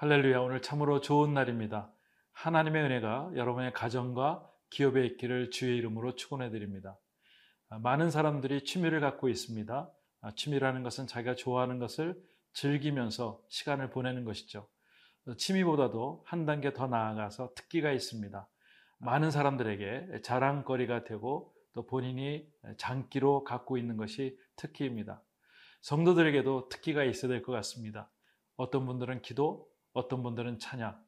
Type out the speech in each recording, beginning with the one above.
할렐루야 오늘 참으로 좋은 날입니다. 하나님의 은혜가 여러분의 가정과 기업에 있기를 주의 이름으로 축원해 드립니다. 아, 많은 사람들이 취미를 갖고 있습니다. 아, 취미라는 것은 자기가 좋아하는 것을 즐기면서 시간을 보내는 것이죠. 어, 취미보다도 한 단계 더 나아가서 특기가 있습니다. 많은 사람들에게 자랑거리가 되고 또 본인이 장기로 갖고 있는 것이 특기입니다. 성도들에게도 특기가 있어야 될 것 같습니다. 어떤 분들은 기도, 어떤 분들은 찬양.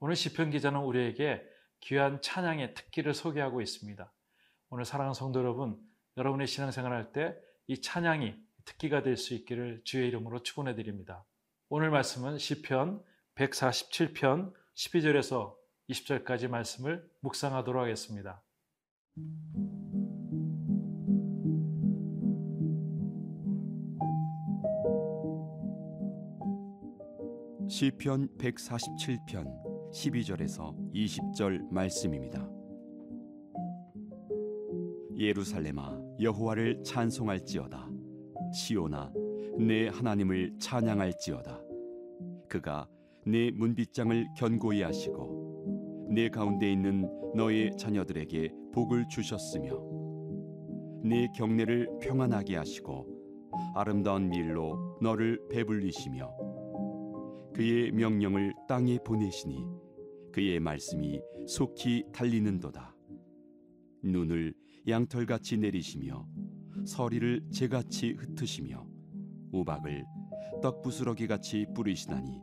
오늘 시편 기자는 우리에게 귀한 찬양의 특기를 소개하고 있습니다. 오늘 사랑하는 성도 여러분, 여러분의 신앙생활 할때 이 찬양이 특기가 될 수 있기를 주의 이름으로 축원해 드립니다. 오늘 말씀은 시편 147편 12절에서 20절까지 말씀을 묵상하도록 하겠습니다. 시편 147편 12절에서 20절 말씀입니다. 예루살렘아 여호와를 찬송할지어다 시온아 내 하나님을 찬양할지어다 그가 내 문빗장을 견고히 하시고 내 가운데 있는 너의 자녀들에게 복을 주셨으며 내 경내를 평안하게 하시고 아름다운 밀로 너를 배불리시며 그의 명령을 땅에 보내시니 그의 말씀이 속히 달리는도다. 눈을 양털같이 내리시며 서리를 재같이 흩으시며 우박을 떡부스러기 같이 뿌리시나니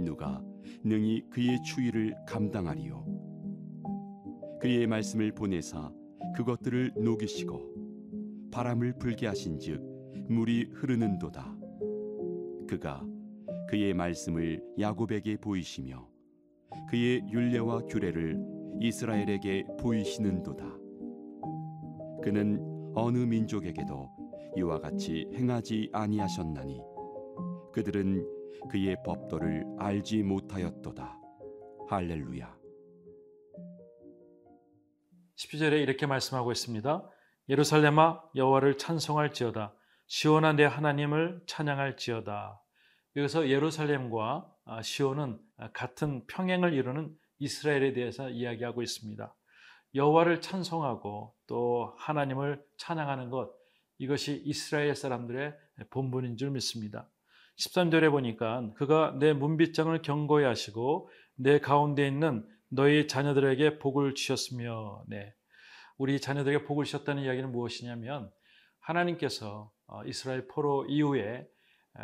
누가 능히 그의 추위를 감당하리요. 그의 말씀을 보내사 그것들을 녹이시고 바람을 불게 하신즉 물이 흐르는도다. 그가 그의 말씀을 야곱에게 보이시며 그의 율례와 규례를 이스라엘에게 보이시는도다. 그는 어느 민족에게도 이와 같이 행하지 아니하셨나니 그들은 그의 법도를 알지 못하였도다. 할렐루야. 12절에 이렇게 말씀하고 있습니다. 예루살렘아 여호와를 찬송할지어다 시온한 내 하나님을 찬양할지어다 여기서 예루살렘과 아, 시온은 아, 같은 평행을 이루는 이스라엘에 대해서 이야기하고 있습니다. 여호와를 찬송하고 또 하나님을 찬양하는 것 이것이 이스라엘 사람들의 본분인 줄 믿습니다. 13절에 보니까 그가 내 문빗장을 경고히 하시고 내 가운데 있는 너희 자녀들에게 복을 주셨으며 네. 우리 자녀들에게 복을 주셨다는 이야기는 무엇이냐면 하나님께서 어, 이스라엘 포로 이후에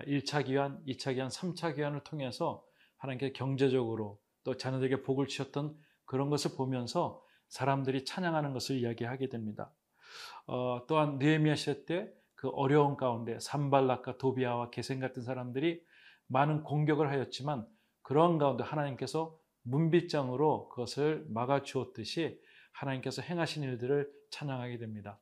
1차 기한, 2차 기한, 3차 기한을 통해서 하나님께 경제적으로 또 자녀들에게 복을 주셨던 그런 것을 보면서 사람들이 찬양하는 것을 이야기하게 됩니다. 어, 또한 느헤미야 시대 때 그 어려운 가운데 산발락과 도비아와 게센 같은 사람들이 많은 공격을 하였지만 그런 가운데 하나님께서 문빗장으로 그것을 막아 주었듯이 하나님께서 행하신 일들을 찬양하게 됩니다.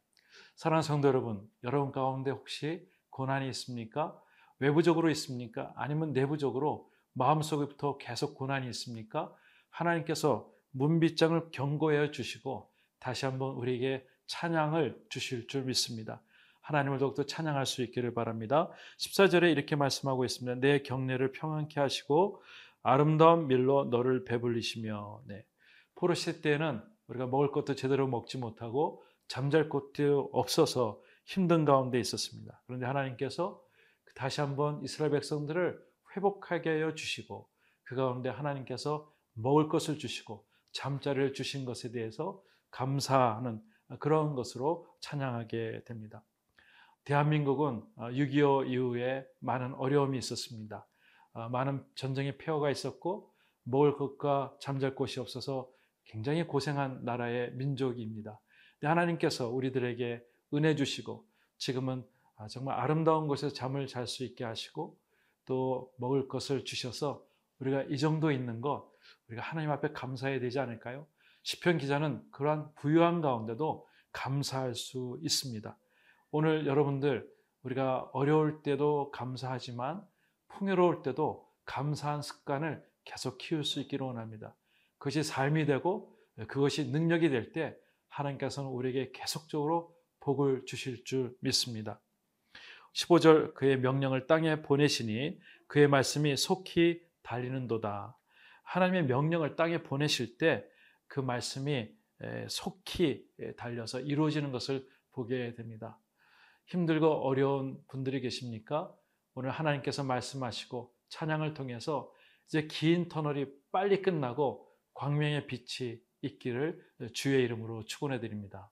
사랑하는 성도 여러분, 여러분 가운데 혹시 고난이 있습니까? 외부적으로 있습니까? 아니면 내부적으로 마음속에부터 계속 고난이 있습니까? 하나님께서 문빗장을 경고해 주시고 다시 한번 우리에게 찬양을 주실 줄 믿습니다. 하나님을 더욱더 찬양할 수 있기를 바랍니다. 14절에 이렇게 말씀하고 있습니다. 내 경례를 평안케 하시고 아름다운 밀로 너를 배불리시며 네. 포르쉐 때는 우리가 먹을 것도 제대로 먹지 못하고 잠잘 곳도 없어서 힘든 가운데 있었습니다. 그런데 하나님께서 다시 한번 이스라엘 백성들을 회복하게 하여 주시고 그 가운데 하나님께서 먹을 것을 주시고 잠자리를 주신 것에 대해서 감사하는 그런 것으로 찬양하게 됩니다. 대한민국은 6.25 이후에 많은 어려움이 있었습니다. 많은 전쟁의 폐허가 있었고 먹을 것과 잠잘 곳이 없어서 굉장히 고생한 나라의 민족입니다. 하나님께서 우리들에게 은혜 주시고 지금은 아, 정말 아름다운 곳에서 잠을 잘 수 있게 하시고 또 먹을 것을 주셔서 우리가 이 정도 있는 것 우리가 하나님 앞에 감사해야 되지 않을까요? 시편 기자는 그러한 부유한 가운데도 감사할 수 있습니다. 오늘 여러분들 우리가 어려울 때도 감사하지만 풍요로울 때도 감사한 습관을 계속 키울 수 있기를 원합니다. 그것이 삶이 되고 그것이 능력이 될 때 하나님께서는 우리에게 계속적으로 복을 주실 줄 믿습니다. 15절 그의 명령을 땅에 보내시니 그의 말씀이 속히 달리는도다. 하나님의 명령을 땅에 보내실 때 그 말씀이 속히 달려서 이루어지는 것을 보게 됩니다. 힘들고 어려운 분들이 계십니까? 오늘 하나님께서 말씀하시고 찬양을 통해서 이제 긴 터널이 빨리 끝나고 광명의 빛이 있기를 주의 이름으로 축원해 드립니다.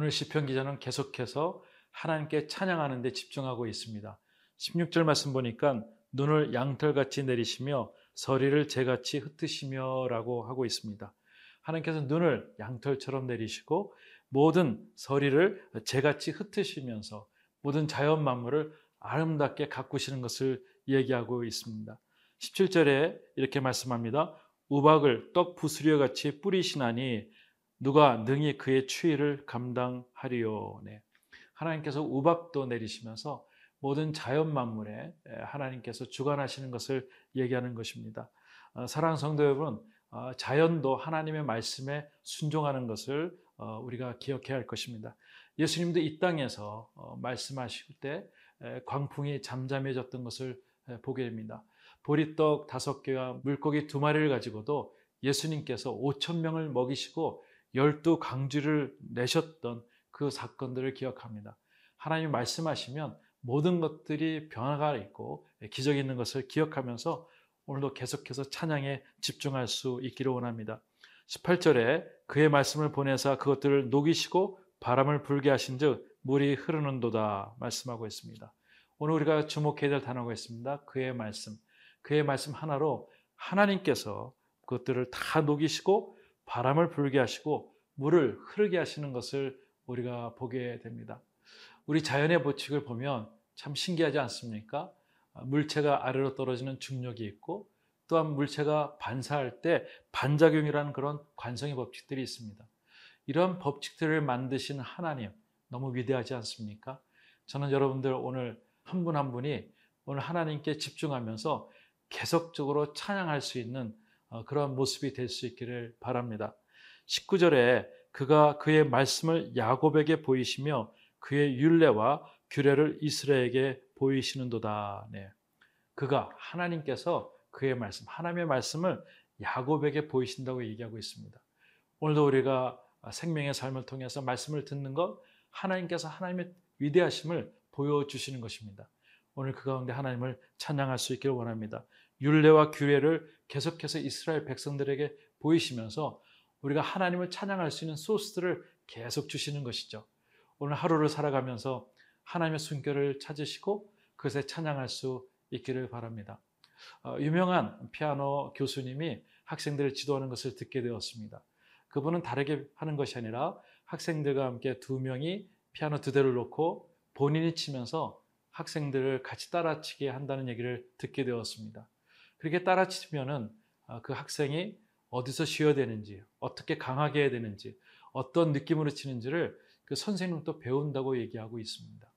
오늘 시편 기자는 계속해서 하나님께 찬양하는 데 집중하고 있습니다. 16절 말씀 보니까 눈을 양털같이 내리시며 서리를 재같이 흩으시며라고 하고 있습니다. 하나님께서 눈을 양털처럼 내리시고 모든 서리를 재같이 흩으시면서 모든 자연 만물을 아름답게 가꾸시는 것을 얘기하고 있습니다. 17절에 이렇게 말씀합니다. 우박을 떡 부스려 같이 뿌리시나니 누가 능히 그의 추위를 감당하리요. 네. 하나님께서 우박도 내리시면서 모든 자연 만물에 하나님께서 주관하시는 것을 얘기하는 것입니다. 어, 사랑하는 성도 여러분, 어, 자연도 하나님의 말씀에 순종하는 것을 어, 우리가 기억해야 할 것입니다. 예수님도 이 땅에서 말씀하실 때 광풍이 잠잠해졌던 것을 보게 됩니다. 보리떡 다섯 개와 물고기 두 마리를 가지고도 예수님께서 5천 명을 먹이시고 열두 강쥐를 내셨던 그 사건들을 기억합니다. 하나님이 말씀하시면 모든 것들이 변화가 있고 기적이 있는 것을 기억하면서 오늘도 계속해서 찬양에 집중할 수 있기를 원합니다. 18절에 그의 말씀을 보내사 그것들을 녹이시고 바람을 불게 하신즉 물이 흐르는도다 말씀하고 있습니다. 오늘 우리가 주목해야 될 단어가 있습니다. 그의 말씀. 그의 말씀 하나로 하나님께서 그것들을 다 녹이시고 바람을 불게 하시고 물을 흐르게 하시는 것을 우리가 보게 됩니다. 우리 자연의 법칙을 보면 참 신기하지 않습니까? 물체가 아래로 떨어지는 중력이 있고 또한 물체가 반사할 때 반작용이라는 그런 관성의 법칙들이 있습니다. 이런 법칙들을 만드신 하나님 너무 위대하지 않습니까? 저는 여러분들 오늘 한 분한 한 분이 오늘 하나님께 집중하면서 계속적으로 찬양할 수 있는 어, 그런 모습이 될 수 있기를 바랍니다. 19절에 그가 그의 말씀을 야곱에게 보이시며 그의 율례와 규례를 이스라엘에게 보이시는도다. 네. 그가 하나님께서 그의 말씀, 하나님의 말씀을 야곱에게 보이신다고 얘기하고 있습니다. 오늘도 우리가 생명의 삶을 통해서 말씀을 듣는 것 하나님께서 하나님의 위대하심을 보여주시는 것입니다. 오늘 그 가운데 하나님을 찬양할 수 있기를 원합니다. 율례와 규례를 계속해서 이스라엘 백성들에게 보이시면서 우리가 하나님을 찬양할 수 있는 소스들을 계속 주시는 것이죠. 오늘 하루를 살아가면서 하나님의 순결을 찾으시고 그것에 찬양할 수 있기를 바랍니다. 어, 유명한 피아노 교수님이 학생들을 지도하는 것을 듣게 되었습니다. 그분은 다르게 하는 것이 아니라 학생들과 함께 두 명이 피아노 두 대를 놓고 본인이 치면서 학생들을 같이 따라치게 한다는 얘기를 듣게 되었습니다. 그렇게 따라치면은 어, 그 학생이 어디서 쉬어야 되는지, 어떻게 강하게 해야 되는지, 어떤 느낌으로 치는지를 그 선생님도 배운다고 얘기하고 있습니다.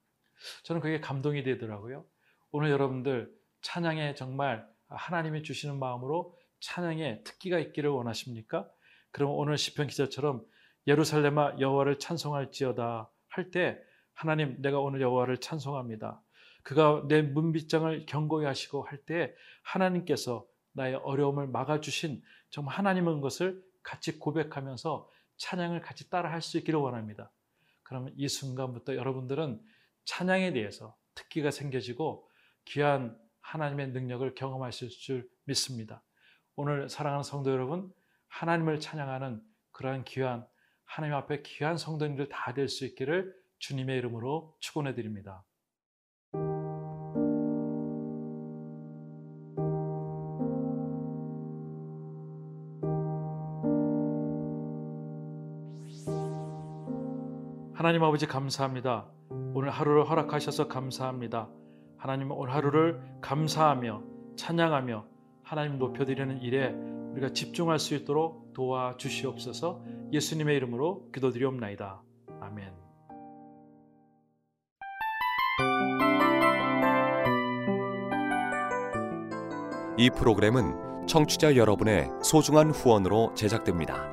저는 그게 감동이 되더라고요. 오늘 여러분들 찬양에 정말 하나님이 주시는 마음으로 찬양에 특기가 있기를 원하십니까? 그럼 오늘 시편 기자처럼 예루살렘아 여호와를 찬송할지어다 할 때 하나님 내가 오늘 여호와를 찬송합니다. 그가 내 문빗장을 경고히 하시고 할때 하나님께서 나의 어려움을 막아주신 정말 하나님은 것을 같이 고백하면서 찬양을 같이 따라 할 수 있기를 원합니다. 그러면 이 순간부터 여러분들은 찬양에 대해서 특기가 생겨지고 귀한 하나님의 능력을 경험하실 줄 믿습니다. 오늘 사랑하는 성도 여러분, 하나님을 찬양하는 그러한 귀한 하나님 앞에 귀한 성도님들 다 될 수 있기를 주님의 이름으로 축원해 드립니다. 하나님 아버지 감사합니다. 오늘 하루를 허락하셔서 감사합니다. 하나님 오늘 하루를 감사하며 찬양하며 하나님 높여드리는 일에 우리가 집중할 수 있도록 도와주시옵소서 예수님의 이름으로 기도드리옵나이다. 아멘. 이 프로그램은 청취자 여러분의 소중한 후원으로 제작됩니다.